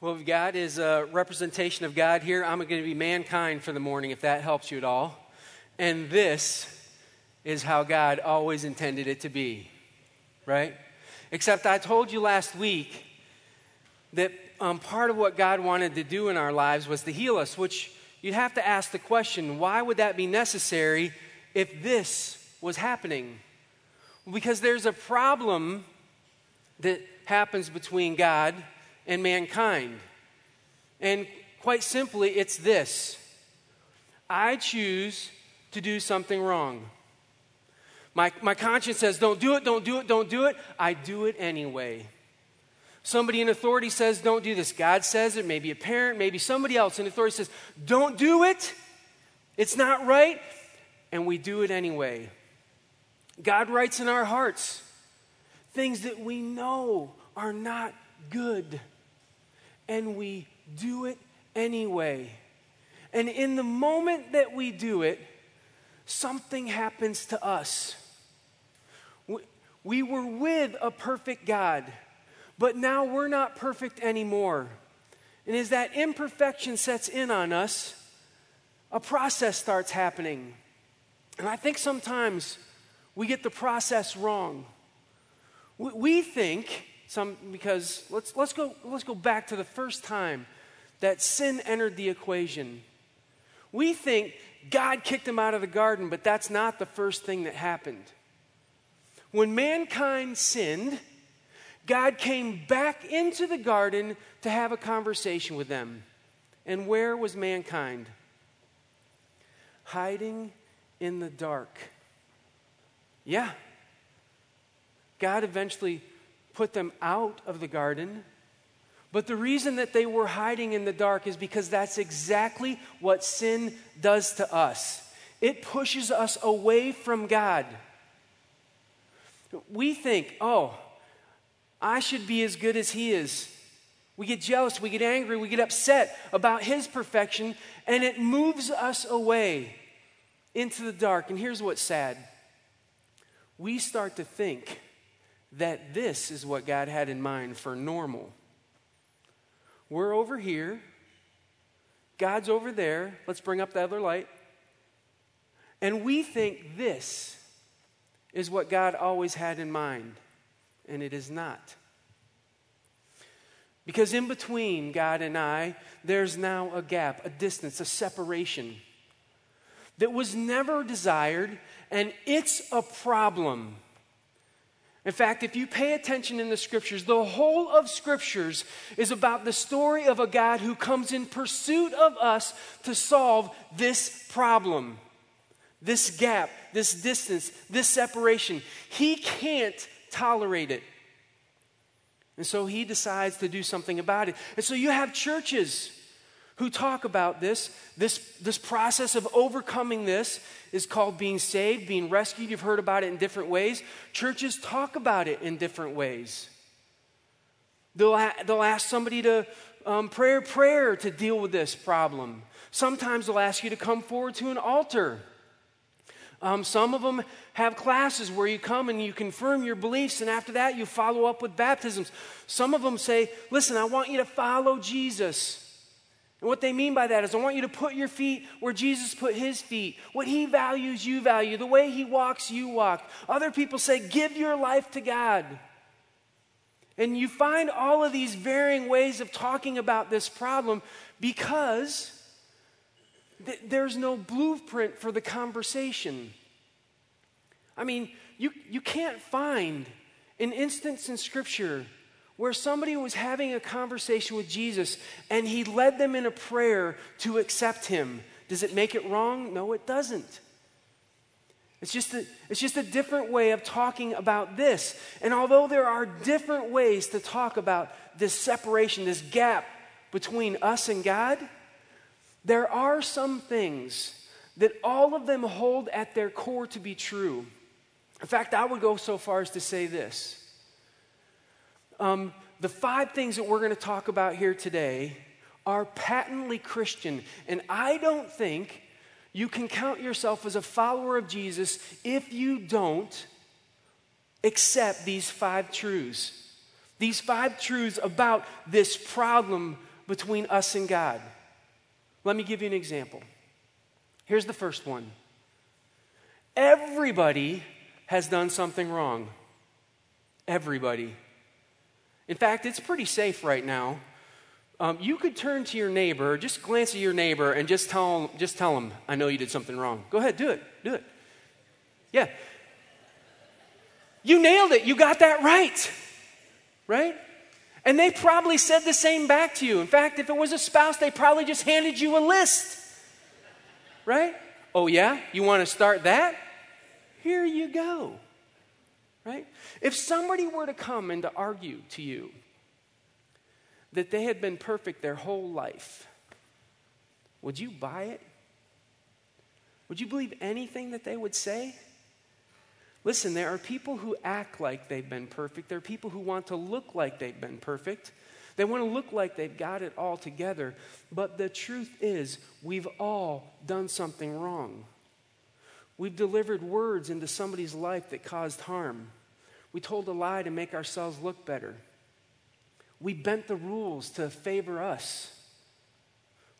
Well, got is a representation of God here. I'm going to be mankind for the morning, if that helps you at all. And this is how God always intended it to be, right? Except I told you last week that um, part of what God wanted to do in our lives was to heal us, which you'd have to ask the question why would that be necessary if this was happening? Because there's a problem that happens between God and mankind. And quite simply, it's this I choose to do something wrong. My, my conscience says, don't do it, don't do it, don't do it. I do it anyway. Somebody in authority says, don't do this. God says it, maybe a parent, maybe somebody else in authority says, don't do it. It's not right. And we do it anyway. God writes in our hearts things that we know are not good and we do it anyway. And in the moment that we do it, something happens to us. We were with a perfect God, but now we're not perfect anymore. And as that imperfection sets in on us, a process starts happening. And I think sometimes we get the process wrong. We think some because let's let's go let's go back to the first time that sin entered the equation. We think God kicked him out of the garden, but that's not the first thing that happened. When mankind sinned, God came back into the garden to have a conversation with them. And where was mankind? Hiding in the dark. Yeah. God eventually put them out of the garden. But the reason that they were hiding in the dark is because that's exactly what sin does to us. It pushes us away from God. We think, oh, I should be as good as He is. We get jealous, we get angry, we get upset about His perfection, and it moves us away into the dark. And here's what's sad we start to think that this is what God had in mind for normal. We're over here, God's over there. Let's bring up the other light. And we think this is what God always had in mind, and it is not. Because in between God and I, there's now a gap, a distance, a separation that was never desired, and it's a problem. In fact, if you pay attention in the scriptures, the whole of scriptures is about the story of a God who comes in pursuit of us to solve this problem, this gap, this distance, this separation. He can't tolerate it. And so he decides to do something about it. And so you have churches who talk about this. This, this process of overcoming this is called being saved, being rescued. You've heard about it in different ways. Churches talk about it in different ways. They'll, they'll ask somebody to um, pray prayer to deal with this problem. Sometimes they'll ask you to come forward to an altar. Um, some of them have classes where you come and you confirm your beliefs, and after that, you follow up with baptisms. Some of them say, Listen, I want you to follow Jesus. And what they mean by that is, I want you to put your feet where Jesus put his feet. What he values, you value. The way he walks, you walk. Other people say, give your life to God. And you find all of these varying ways of talking about this problem because th- there's no blueprint for the conversation. I mean, you, you can't find an instance in Scripture where somebody was having a conversation with Jesus and he led them in a prayer to accept him. Does it make it wrong? No, it doesn't. It's just, a, it's just a different way of talking about this. And although there are different ways to talk about this separation, this gap between us and God, there are some things that all of them hold at their core to be true. In fact, I would go so far as to say this um, the five things that we're going to talk about here today are patently Christian. And I don't think you can count yourself as a follower of Jesus if you don't accept these five truths. These five truths about this problem between us and God. Let me give you an example. Here's the first one everybody has done something wrong. Everybody. In fact, it's pretty safe right now. Um, you could turn to your neighbor, just glance at your neighbor, and just tell, just tell him, I know you did something wrong. Go ahead, do it. Do it. Yeah. You nailed it. You got that right. Right? And they probably said the same back to you. In fact, if it was a spouse, they probably just handed you a list. Right? Oh, yeah? You want to start that? Here you go. Right? If somebody were to come and to argue to you that they had been perfect their whole life, would you buy it? Would you believe anything that they would say? Listen, there are people who act like they've been perfect. There are people who want to look like they've been perfect. They want to look like they've got it all together. But the truth is, we've all done something wrong. We've delivered words into somebody's life that caused harm. We told a lie to make ourselves look better. We bent the rules to favor us.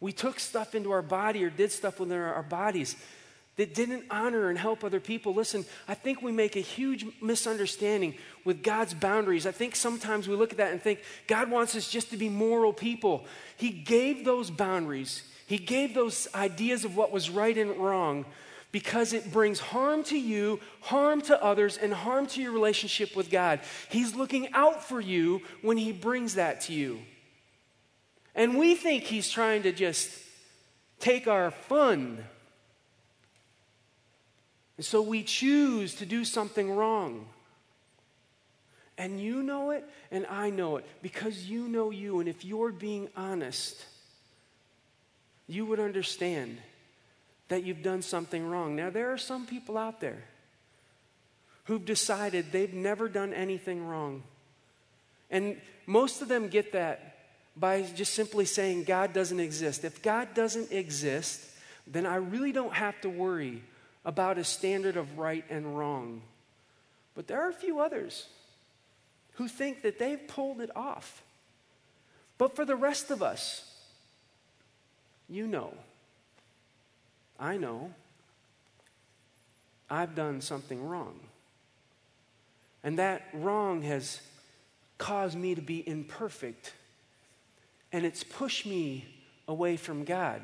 We took stuff into our body or did stuff within our bodies that didn't honor and help other people. Listen, I think we make a huge misunderstanding with God's boundaries. I think sometimes we look at that and think God wants us just to be moral people. He gave those boundaries, He gave those ideas of what was right and wrong because it brings harm to you, harm to others, and harm to your relationship with God. He's looking out for you when He brings that to you. And we think He's trying to just take our fun and so we choose to do something wrong. And you know it, and I know it, because you know you. And if you're being honest, you would understand that you've done something wrong. Now, there are some people out there who've decided they've never done anything wrong. And most of them get that by just simply saying God doesn't exist. If God doesn't exist, then I really don't have to worry about a standard of right and wrong. But there are a few others who think that they've pulled it off. But for the rest of us, you know, I know, I've done something wrong. And that wrong has caused me to be imperfect. And it's pushed me away from God.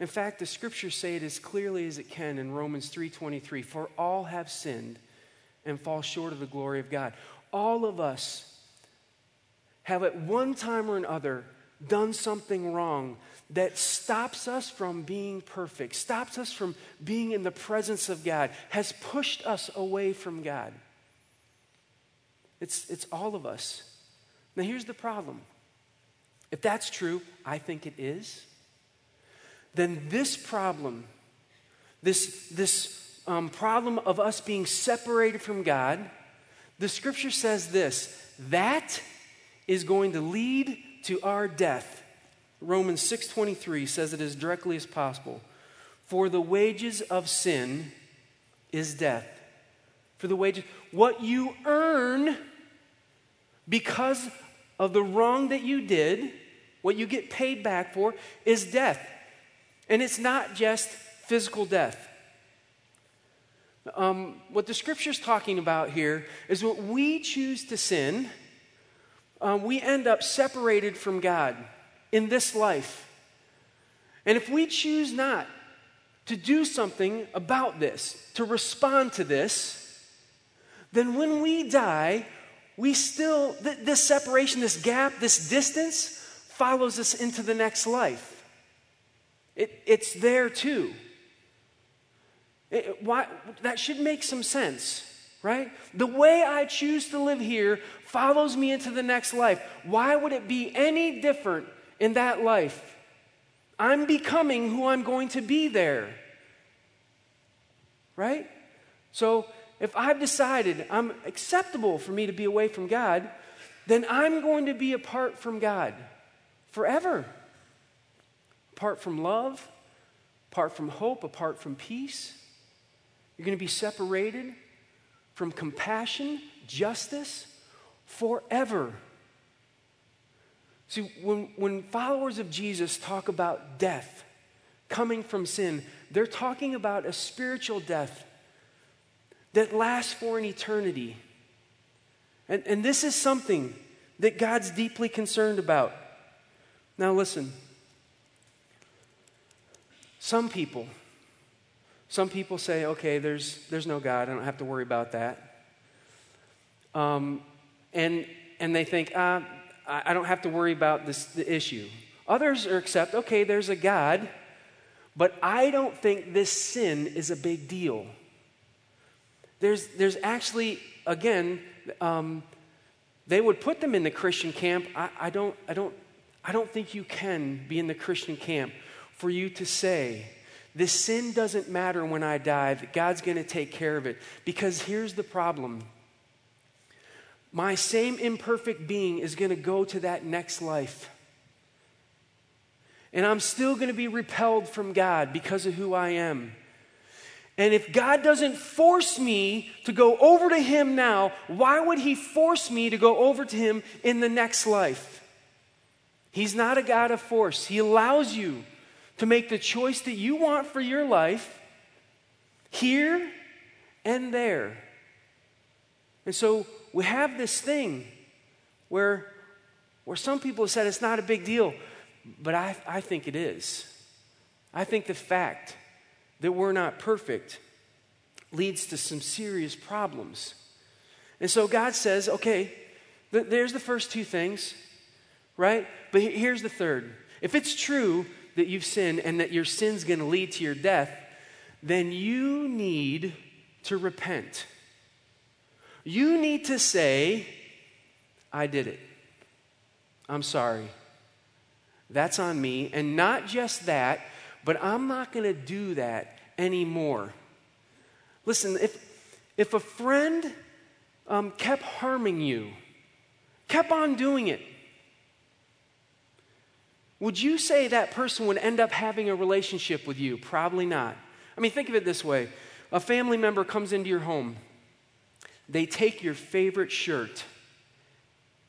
In fact, the scriptures say it as clearly as it can in Romans 3:23, for all have sinned and fall short of the glory of God. All of us have at one time or another done something wrong that stops us from being perfect, stops us from being in the presence of God, has pushed us away from God. It's, it's all of us. Now, here's the problem. If that's true, I think it is then this problem, this, this um, problem of us being separated from God, the scripture says this that is going to lead to our death. Romans 6:23 says it as directly as possible. For the wages of sin is death. For the wages, what you earn because of the wrong that you did, what you get paid back for, is death. And it's not just physical death. Um, what the scripture's talking about here is what we choose to sin, um, we end up separated from God in this life. And if we choose not to do something about this, to respond to this, then when we die, we still, th- this separation, this gap, this distance follows us into the next life. It, it's there too. It, why, that should make some sense, right? The way I choose to live here follows me into the next life. Why would it be any different in that life? I'm becoming who I'm going to be there, right? So if I've decided I'm acceptable for me to be away from God, then I'm going to be apart from God forever apart from love, apart from hope, apart from peace. You're going to be separated from compassion, justice, forever. See, when, when followers of Jesus talk about death coming from sin, they're talking about a spiritual death that lasts for an eternity. And, and this is something that God's deeply concerned about. Now, listen. Some people, some people say, okay, there's, there's no God. I don't have to worry about that. Um, and, and they think, I, I don't have to worry about this the issue. Others are accept, okay, there's a God, but I don't think this sin is a big deal. There's, there's actually, again, um, they would put them in the Christian camp. I, I, don't, I, don't, I don't think you can be in the Christian camp for you to say, this sin doesn't matter when I die, that God's going to take care of it. Because here's the problem my same imperfect being is going to go to that next life. And I'm still going to be repelled from God because of who I am. And if God doesn't force me to go over to Him now, why would He force me to go over to Him in the next life? He's not a God of force. He allows you to make the choice that you want for your life here and there. And so we have this thing where, where some people have said it's not a big deal, but I, I think it is. I think the fact that we're not perfect leads to some serious problems. And so God says, okay, th- there's the first two things, right? But here's the third. If it's true that you've sinned and that your sin's going to lead to your death, then you need to repent. You need to say, I did it. I'm sorry. That's on me. And not just that, but I'm not going to do that anymore. Listen, if, if a friend um, kept harming you, kept on doing it, would you say that person would end up having a relationship with you? Probably not. I mean, think of it this way a family member comes into your home they take your favorite shirt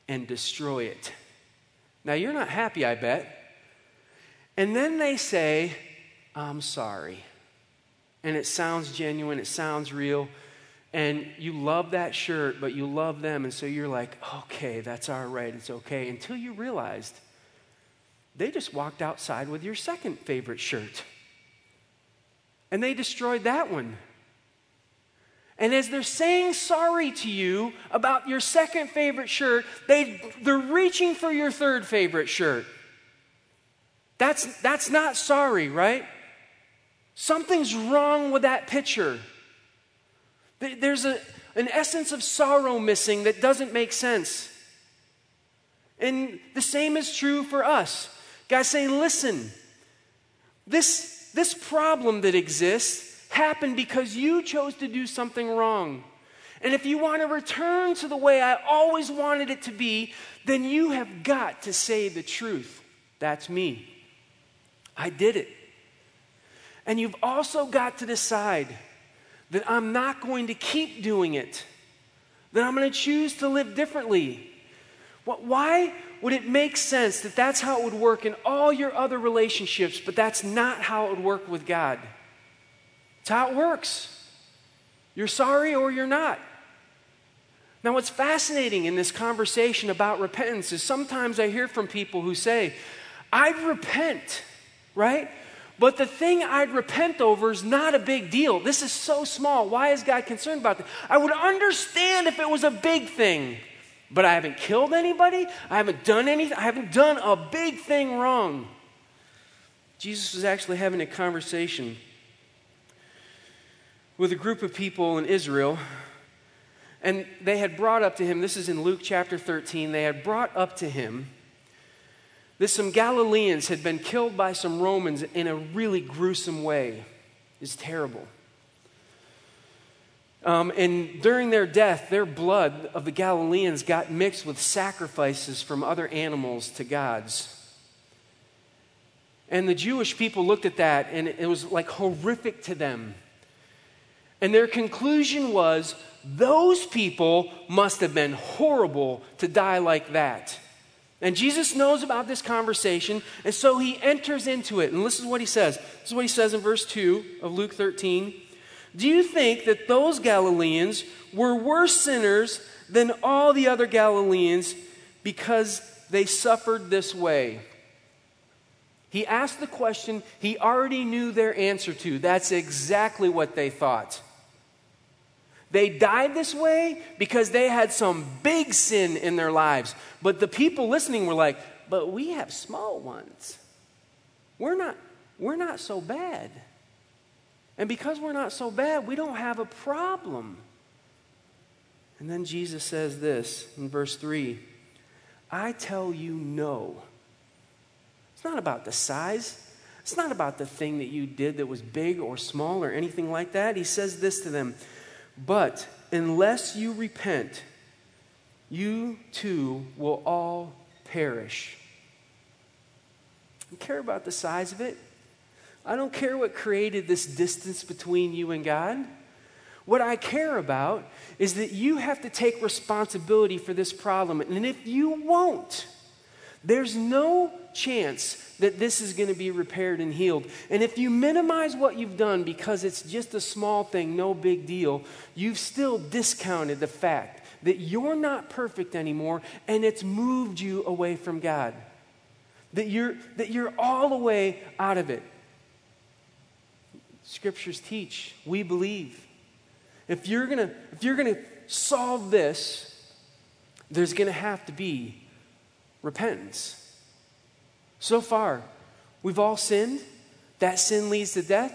and destroy it. Now, you're not happy, I bet. And then they say, I'm sorry. And it sounds genuine, it sounds real. And you love that shirt, but you love them. And so you're like, okay, that's all right, it's okay. Until you realized they just walked outside with your second favorite shirt. And they destroyed that one. And as they're saying sorry to you about your second favorite shirt, they, they're reaching for your third favorite shirt. That's, that's not sorry, right? Something's wrong with that picture. There's a, an essence of sorrow missing that doesn't make sense. And the same is true for us. Guys saying, listen, this, this problem that exists happened because you chose to do something wrong. And if you want to return to the way I always wanted it to be, then you have got to say the truth. That's me. I did it. And you've also got to decide that I'm not going to keep doing it, that I'm going to choose to live differently. What, Why would it make sense that that's how it would work in all your other relationships, but that's not how it would work with God? It's how it works. You're sorry or you're not. Now, what's fascinating in this conversation about repentance is sometimes I hear from people who say, I'd repent, right? But the thing I'd repent over is not a big deal. This is so small. Why is God concerned about that? I would understand if it was a big thing, but I haven't killed anybody. I haven't done anything. I haven't done a big thing wrong. Jesus was actually having a conversation with a group of people in Israel, and they had brought up to him, this is in Luke chapter 13, they had brought up to him that some Galileans had been killed by some Romans in a really gruesome way. It's terrible. Um, and during their death, their blood of the Galileans got mixed with sacrifices from other animals to gods. And the Jewish people looked at that, and it was like horrific to them. And their conclusion was those people must have been horrible to die like that. And Jesus knows about this conversation, and so he enters into it. And this is what he says. This is what he says in verse 2 of Luke 13. Do you think that those Galileans were worse sinners than all the other Galileans because they suffered this way? He asked the question he already knew their answer to. That's exactly what they thought. They died this way because they had some big sin in their lives. But the people listening were like, but we have small ones. We're not, we're not so bad. And because we're not so bad, we don't have a problem. And then Jesus says this in verse 3 I tell you no. It's not about the size. It's not about the thing that you did that was big or small or anything like that. He says this to them but unless you repent, you too will all perish. I care about the size of it. I don't care what created this distance between you and God. What I care about is that you have to take responsibility for this problem. And if you won't, there's no chance that this is going to be repaired and healed. And if you minimize what you've done because it's just a small thing, no big deal, you've still discounted the fact that you're not perfect anymore and it's moved you away from God. That you're, that you're all the way out of it. Scriptures teach, we believe. If you're gonna, if you're gonna solve this, there's gonna have to be repentance. So far, we've all sinned. That sin leads to death.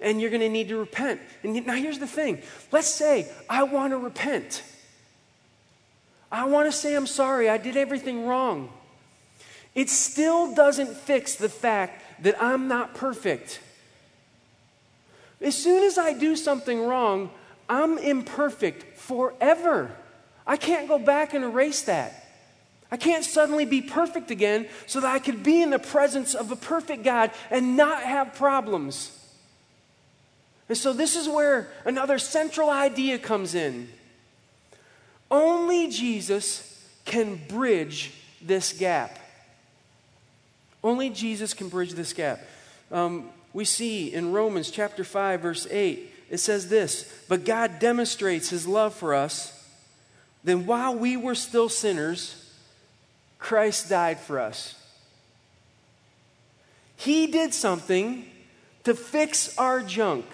And you're going to need to repent. And now here's the thing let's say I want to repent. I want to say I'm sorry, I did everything wrong. It still doesn't fix the fact that I'm not perfect. As soon as I do something wrong, I'm imperfect forever. I can't go back and erase that. I can't suddenly be perfect again so that I could be in the presence of a perfect God and not have problems. And so, this is where another central idea comes in. Only Jesus can bridge this gap. Only Jesus can bridge this gap. Um, we see in Romans chapter 5, verse 8, it says this But God demonstrates his love for us, then while we were still sinners, Christ died for us. He did something to fix our junk.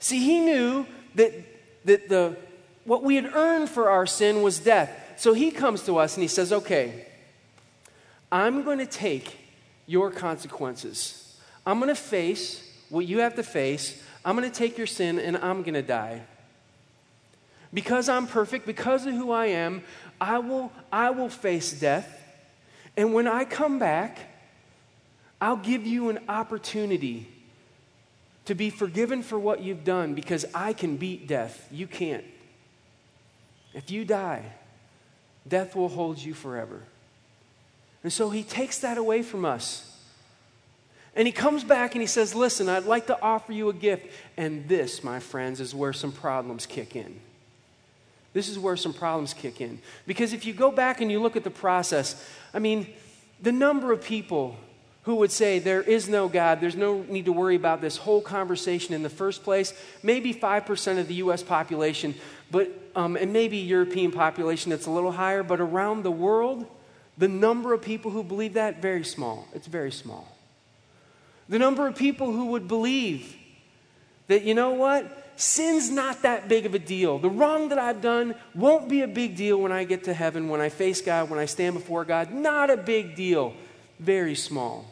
See, he knew that, that the, what we had earned for our sin was death. So he comes to us and he says, Okay, I'm going to take your consequences. I'm going to face what you have to face. I'm going to take your sin and I'm going to die. Because I'm perfect, because of who I am, I will, I will face death. And when I come back, I'll give you an opportunity to be forgiven for what you've done because I can beat death. You can't. If you die, death will hold you forever. And so he takes that away from us. And he comes back and he says, Listen, I'd like to offer you a gift. And this, my friends, is where some problems kick in. This is where some problems kick in. Because if you go back and you look at the process, I mean, the number of people who would say there is no God, there's no need to worry about this whole conversation in the first place, maybe 5% of the US population, but, um, and maybe European population that's a little higher, but around the world, the number of people who believe that, very small. It's very small. The number of people who would believe that, you know what? sin's not that big of a deal. The wrong that I've done won't be a big deal when I get to heaven, when I face God, when I stand before God. Not a big deal. Very small.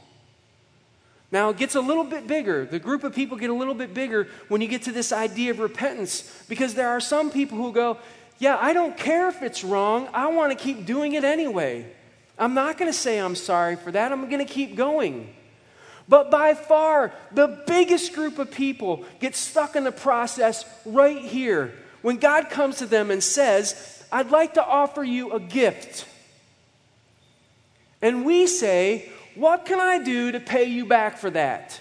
Now, it gets a little bit bigger. The group of people get a little bit bigger when you get to this idea of repentance because there are some people who go, Yeah, I don't care if it's wrong. I want to keep doing it anyway. I'm not going to say I'm sorry for that. I'm going to keep going. But by far, the biggest group of people get stuck in the process right here when God comes to them and says, I'd like to offer you a gift. And we say, What can I do to pay you back for that?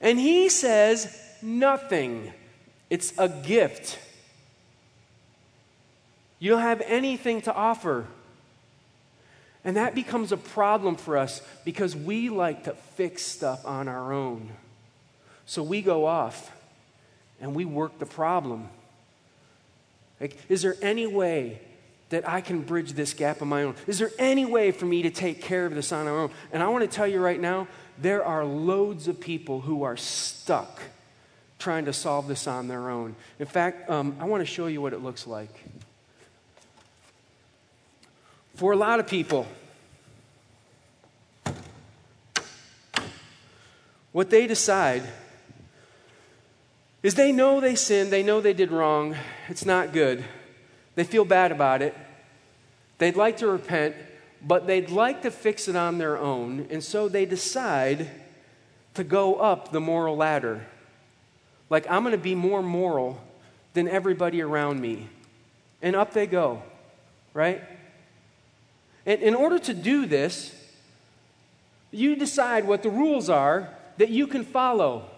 And he says, Nothing. It's a gift. You don't have anything to offer. And that becomes a problem for us because we like to fix stuff on our own. So we go off and we work the problem. Like, is there any way that I can bridge this gap on my own? Is there any way for me to take care of this on our own? And I want to tell you right now, there are loads of people who are stuck trying to solve this on their own. In fact, um, I want to show you what it looks like. For a lot of people, what they decide is they know they sinned, they know they did wrong, it's not good. They feel bad about it. They'd like to repent, but they'd like to fix it on their own, and so they decide to go up the moral ladder. Like, I'm going to be more moral than everybody around me. And up they go, right? And in order to do this, you decide what the rules are that you can follow.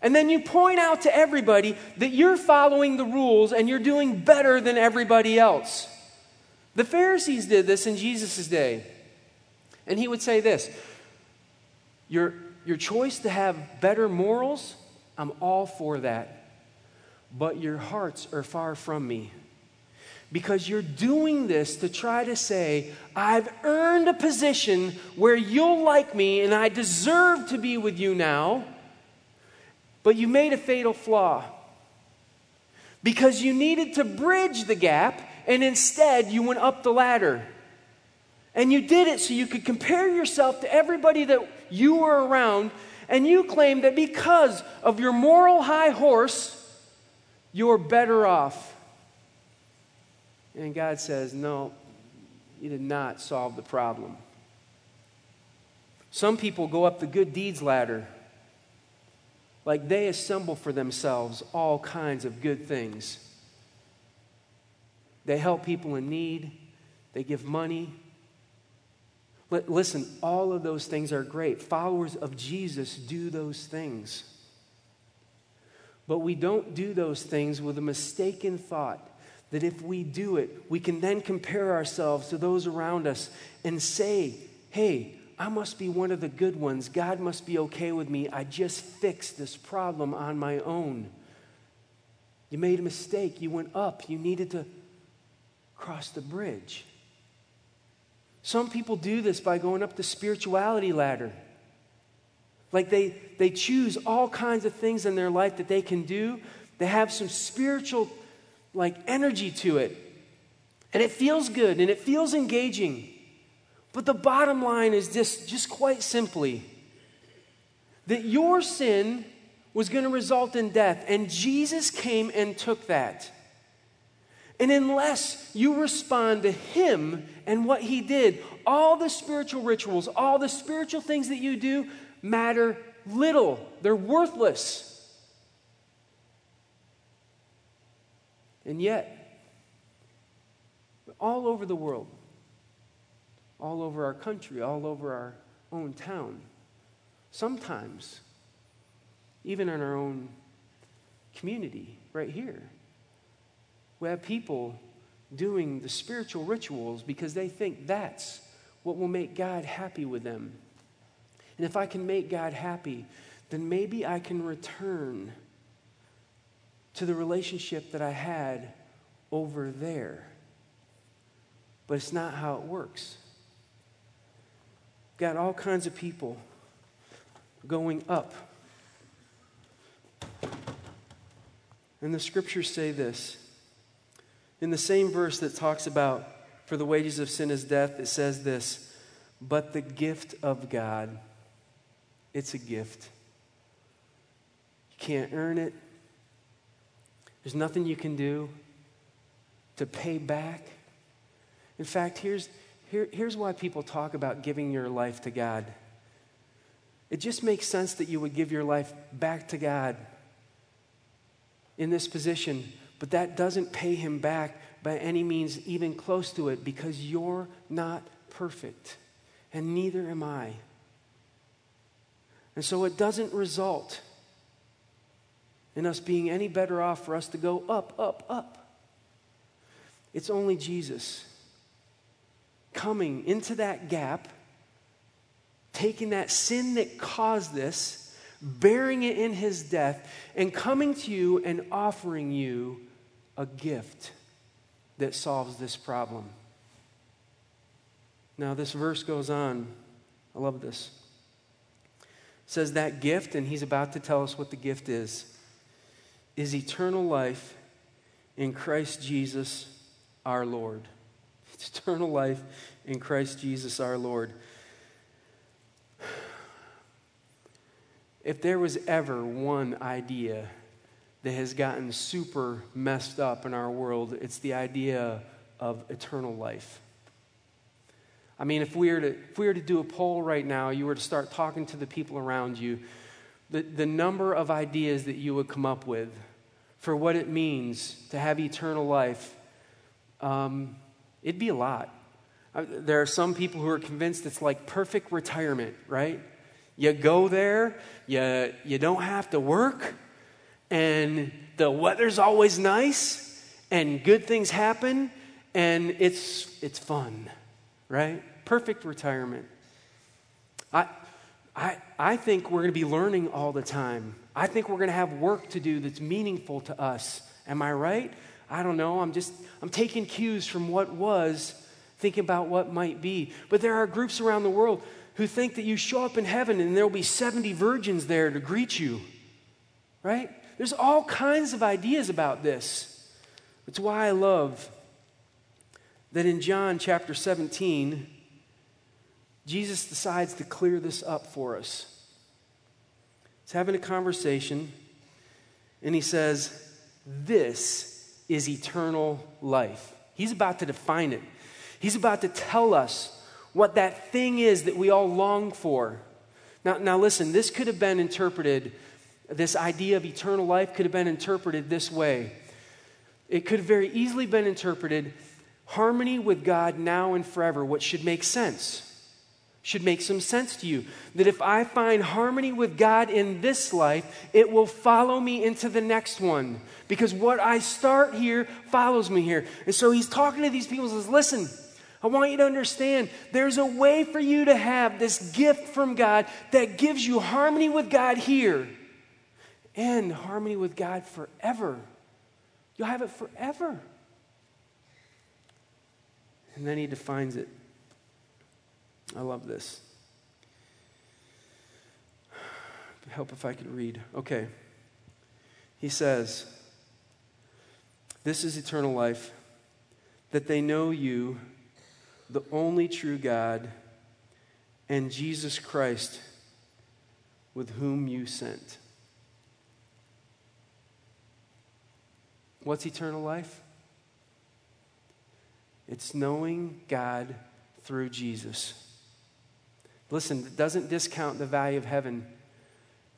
And then you point out to everybody that you're following the rules and you're doing better than everybody else. The Pharisees did this in Jesus' day. And he would say this your, your choice to have better morals, I'm all for that. But your hearts are far from me. Because you're doing this to try to say, I've earned a position where you'll like me and I deserve to be with you now. But you made a fatal flaw because you needed to bridge the gap, and instead you went up the ladder. And you did it so you could compare yourself to everybody that you were around, and you claim that because of your moral high horse, you're better off. And God says, No, you did not solve the problem. Some people go up the good deeds ladder like they assemble for themselves all kinds of good things. They help people in need, they give money. Listen, all of those things are great. Followers of Jesus do those things. But we don't do those things with a mistaken thought that if we do it, we can then compare ourselves to those around us and say, hey, I must be one of the good ones. God must be okay with me. I just fixed this problem on my own. You made a mistake. You went up. You needed to cross the bridge. Some people do this by going up the spirituality ladder. Like they, they choose all kinds of things in their life that they can do. They have some spiritual like energy to it. And it feels good and it feels engaging. But the bottom line is this just quite simply that your sin was going to result in death, and Jesus came and took that. And unless you respond to Him and what He did, all the spiritual rituals, all the spiritual things that you do matter little. They're worthless. And yet, all over the world, all over our country, all over our own town. Sometimes, even in our own community, right here, we have people doing the spiritual rituals because they think that's what will make God happy with them. And if I can make God happy, then maybe I can return to the relationship that I had over there. But it's not how it works got all kinds of people going up. And the scriptures say this. In the same verse that talks about, for the wages of sin is death, it says this, but the gift of God, it's a gift. You can't earn it. There's nothing you can do to pay back. In fact, here's, here, here's why people talk about giving your life to God. It just makes sense that you would give your life back to God in this position, but that doesn't pay Him back by any means even close to it because you're not perfect, and neither am I. And so it doesn't result in us being any better off for us to go up, up, up. It's only Jesus coming into that gap, taking that sin that caused this, bearing it in his death, and coming to you and offering you a gift that solves this problem. Now, this verse goes on. I love this. It says that gift, and he's about to tell us what the gift is, is eternal life in Christ Jesus our Lord. It's eternal life in Christ Jesus our Lord. If there was ever one idea that has gotten super messed up in our world, it's the idea of eternal life. I mean, if we were to, if we were to do a poll right now, you were to start talking to the people around you, the, the number of ideas that you would come up with for what it means to have eternal life, um, it'd be a lot. Uh, there are some people who are convinced it's like perfect retirement, right? You go there, you, you don't have to work, and the weather's always nice, and good things happen, and it's, it's fun, right? Perfect retirement. I, I, I think we're going to be learning all the time. I think we're going to have work to do that's meaningful to us. Am I right? I don't know. I'm just, I'm taking cues from what was, thinking about what might be. But there are groups around the world who think that you show up in heaven and there will be 70 virgins there to greet you, right? There's all kinds of ideas about this. It's why I love that in John chapter 17, Jesus decides to clear this up for us. He's having a conversation, and he says, This is eternal life. He's about to define it. He's about to tell us what that thing is that we all long for. Now, now listen, this could have been interpreted, this idea of eternal life could have been interpreted this way. It could have very easily been interpreted harmony with God now and forever, what should make sense should make some sense to you. That if I find harmony with God in this life, it will follow me into the next one. Because what I start here follows me here. And so he's talking to these people and says, Listen, I want you to understand there's a way for you to have this gift from God that gives you harmony with God here and harmony with God forever. You'll have it forever. And then he defines it. I love this. Help if I could read. Okay. He says, This is eternal life, that they know you, the only true God, and Jesus Christ, with whom you sent. What's eternal life? It's knowing God through Jesus. Listen, it doesn't discount the value of heaven.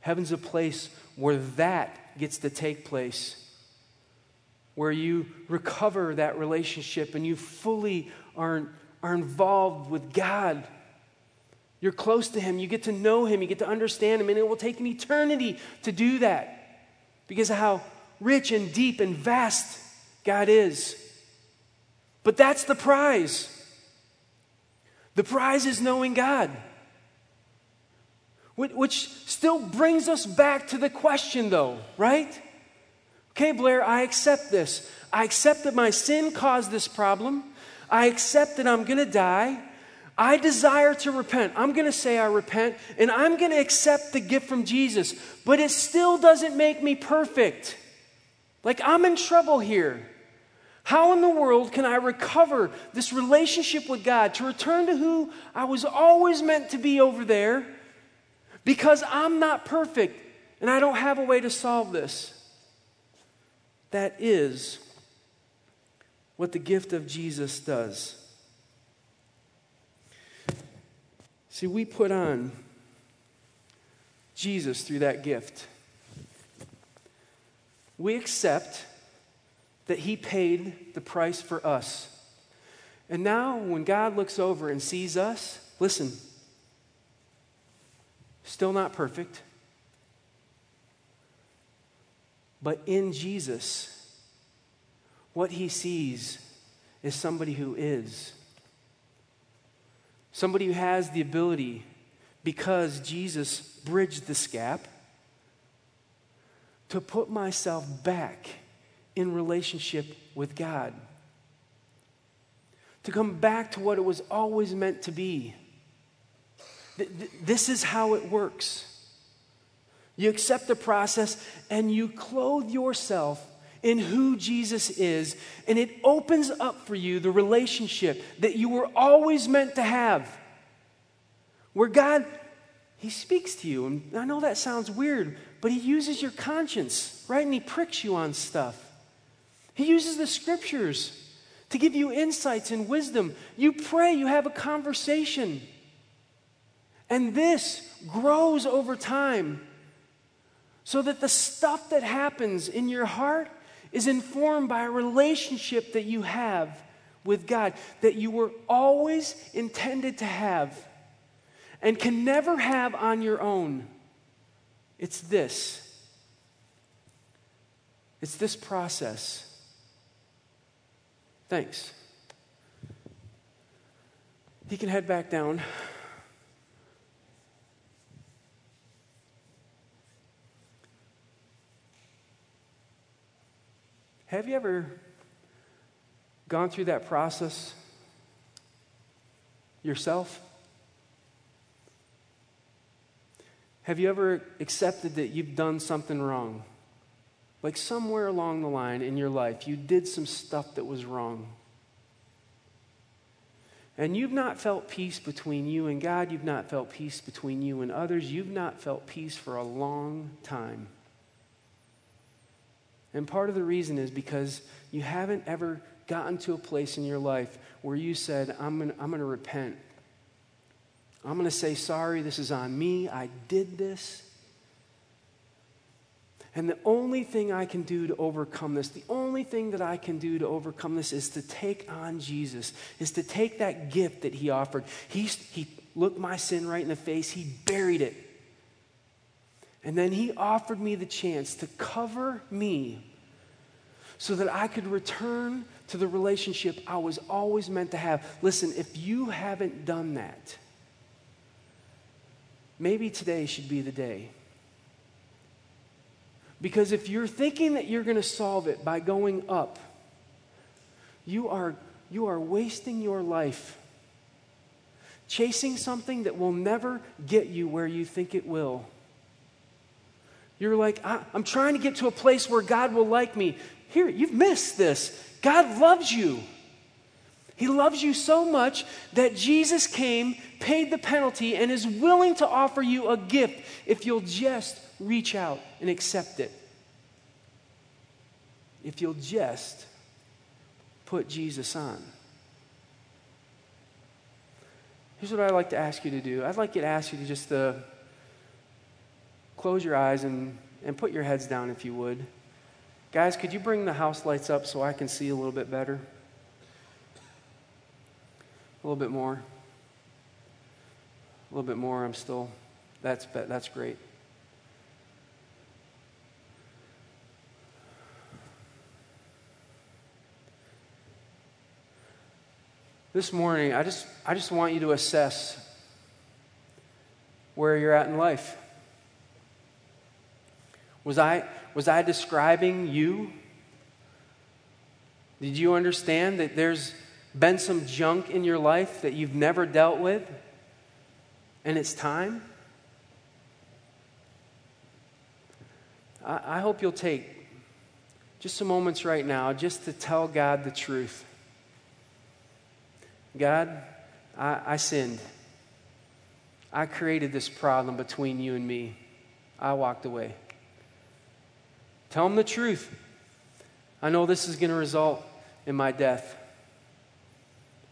Heaven's a place where that gets to take place, where you recover that relationship and you fully are, are involved with God. You're close to Him, you get to know Him, you get to understand Him, and it will take an eternity to do that because of how rich and deep and vast God is. But that's the prize. The prize is knowing God. Which still brings us back to the question, though, right? Okay, Blair, I accept this. I accept that my sin caused this problem. I accept that I'm going to die. I desire to repent. I'm going to say I repent, and I'm going to accept the gift from Jesus. But it still doesn't make me perfect. Like, I'm in trouble here. How in the world can I recover this relationship with God to return to who I was always meant to be over there? Because I'm not perfect and I don't have a way to solve this. That is what the gift of Jesus does. See, we put on Jesus through that gift. We accept that He paid the price for us. And now, when God looks over and sees us, listen, Still not perfect. But in Jesus, what he sees is somebody who is somebody who has the ability, because Jesus bridged this gap, to put myself back in relationship with God. To come back to what it was always meant to be. This is how it works. You accept the process and you clothe yourself in who Jesus is, and it opens up for you the relationship that you were always meant to have. Where God, He speaks to you. And I know that sounds weird, but He uses your conscience, right? And He pricks you on stuff. He uses the scriptures to give you insights and wisdom. You pray, you have a conversation. And this grows over time so that the stuff that happens in your heart is informed by a relationship that you have with God that you were always intended to have and can never have on your own. It's this. It's this process. Thanks. He can head back down. Have you ever gone through that process yourself? Have you ever accepted that you've done something wrong? Like somewhere along the line in your life, you did some stuff that was wrong. And you've not felt peace between you and God. You've not felt peace between you and others. You've not felt peace for a long time. And part of the reason is because you haven't ever gotten to a place in your life where you said, I'm going I'm to repent. I'm going to say, sorry, this is on me. I did this. And the only thing I can do to overcome this, the only thing that I can do to overcome this is to take on Jesus, is to take that gift that he offered. He, he looked my sin right in the face, he buried it. And then he offered me the chance to cover me so that I could return to the relationship I was always meant to have. Listen, if you haven't done that, maybe today should be the day. Because if you're thinking that you're going to solve it by going up, you are, you are wasting your life chasing something that will never get you where you think it will. You're like, I'm trying to get to a place where God will like me. Here, you've missed this. God loves you. He loves you so much that Jesus came, paid the penalty, and is willing to offer you a gift if you'll just reach out and accept it. If you'll just put Jesus on. Here's what I'd like to ask you to do I'd like to ask you to just uh, close your eyes and, and put your heads down if you would. Guys, could you bring the house lights up so I can see a little bit better? A little bit more. A little bit more. I'm still, that's, that's great. This morning, I just, I just want you to assess where you're at in life. Was I, was I describing you? Did you understand that there's been some junk in your life that you've never dealt with? And it's time? I, I hope you'll take just some moments right now just to tell God the truth. God, I, I sinned. I created this problem between you and me. I walked away. Tell him the truth. I know this is going to result in my death.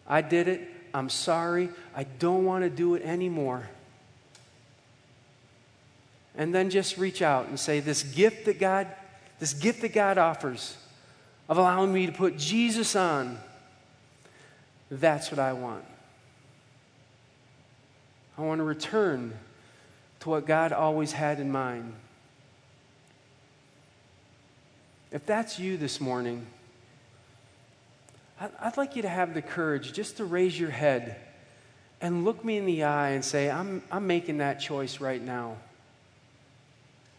I did it. I'm sorry. I don't want to do it anymore. And then just reach out and say, This gift that God, this gift that God offers of allowing me to put Jesus on, that's what I want. I want to return to what God always had in mind. If that's you this morning, I'd like you to have the courage just to raise your head and look me in the eye and say, I'm, I'm making that choice right now.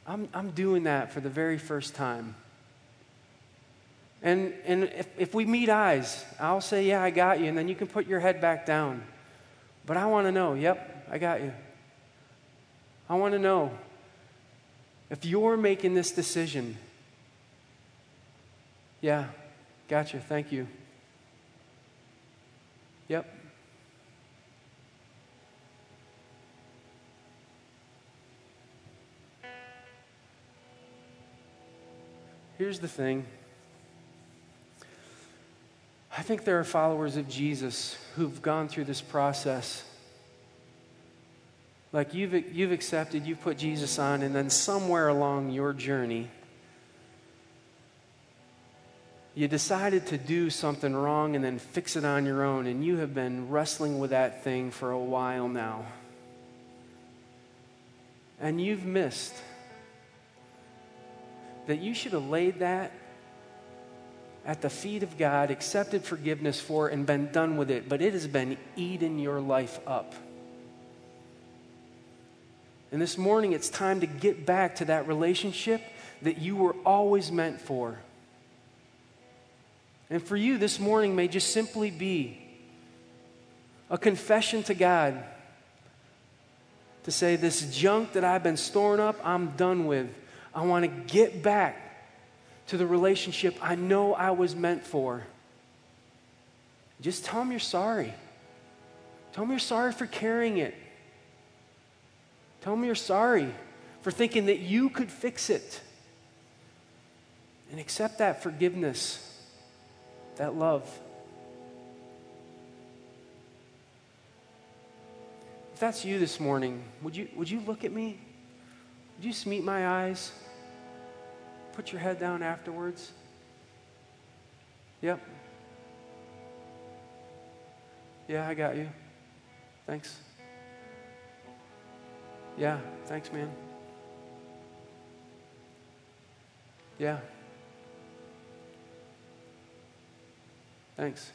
I'm, I'm doing that for the very first time. And, and if, if we meet eyes, I'll say, Yeah, I got you. And then you can put your head back down. But I want to know, Yep, I got you. I want to know if you're making this decision. Yeah, gotcha. Thank you. Yep. Here's the thing. I think there are followers of Jesus who've gone through this process. Like you've, you've accepted, you've put Jesus on, and then somewhere along your journey, you decided to do something wrong and then fix it on your own, and you have been wrestling with that thing for a while now. And you've missed that you should have laid that at the feet of God, accepted forgiveness for, it, and been done with it, but it has been eating your life up. And this morning, it's time to get back to that relationship that you were always meant for. And for you, this morning may just simply be a confession to God to say, This junk that I've been storing up, I'm done with. I want to get back to the relationship I know I was meant for. Just tell them you're sorry. Tell them you're sorry for carrying it. Tell them you're sorry for thinking that you could fix it. And accept that forgiveness, that love. If that's you this morning, would you, would you look at me? Would you just meet my eyes? Put your head down afterwards. Yep. Yeah, I got you. Thanks. Yeah, thanks, man. Yeah. Thanks.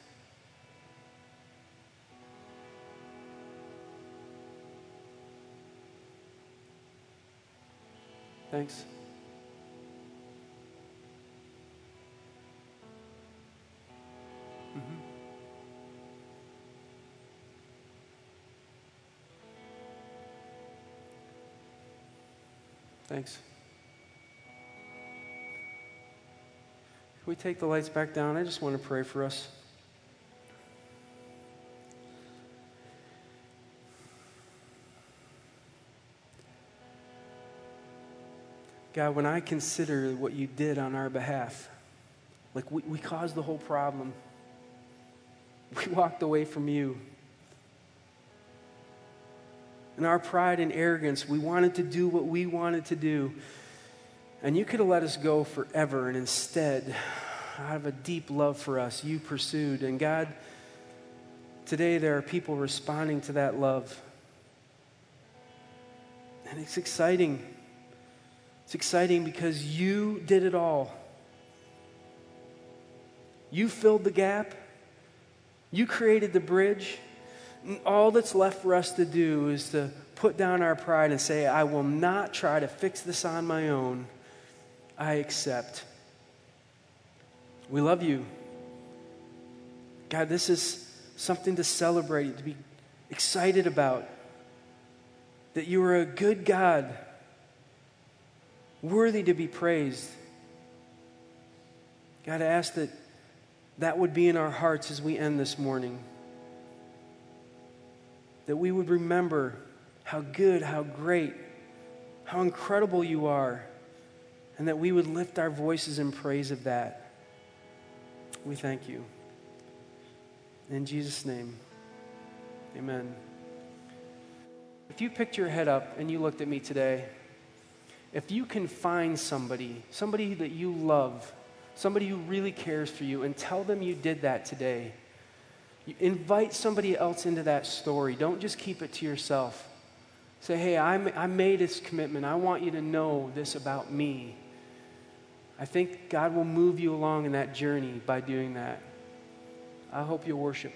Thanks. Mm-hmm. Thanks. Can we take the lights back down? I just want to pray for us. God, when I consider what you did on our behalf, like we, we caused the whole problem. We walked away from you. In our pride and arrogance, we wanted to do what we wanted to do. And you could have let us go forever, and instead, out of a deep love for us, you pursued. And God, today there are people responding to that love. And it's exciting. It's exciting because you did it all. You filled the gap. You created the bridge. And all that's left for us to do is to put down our pride and say, I will not try to fix this on my own. I accept. We love you. God, this is something to celebrate, to be excited about. That you are a good God, worthy to be praised. God, I ask that that would be in our hearts as we end this morning. That we would remember how good, how great, how incredible you are, and that we would lift our voices in praise of that. We thank you. In Jesus' name, amen. If you picked your head up and you looked at me today, if you can find somebody, somebody that you love, somebody who really cares for you, and tell them you did that today. You invite somebody else into that story. Don't just keep it to yourself. Say, hey, I'm, I made this commitment. I want you to know this about me. I think God will move you along in that journey by doing that. I hope you'll worship.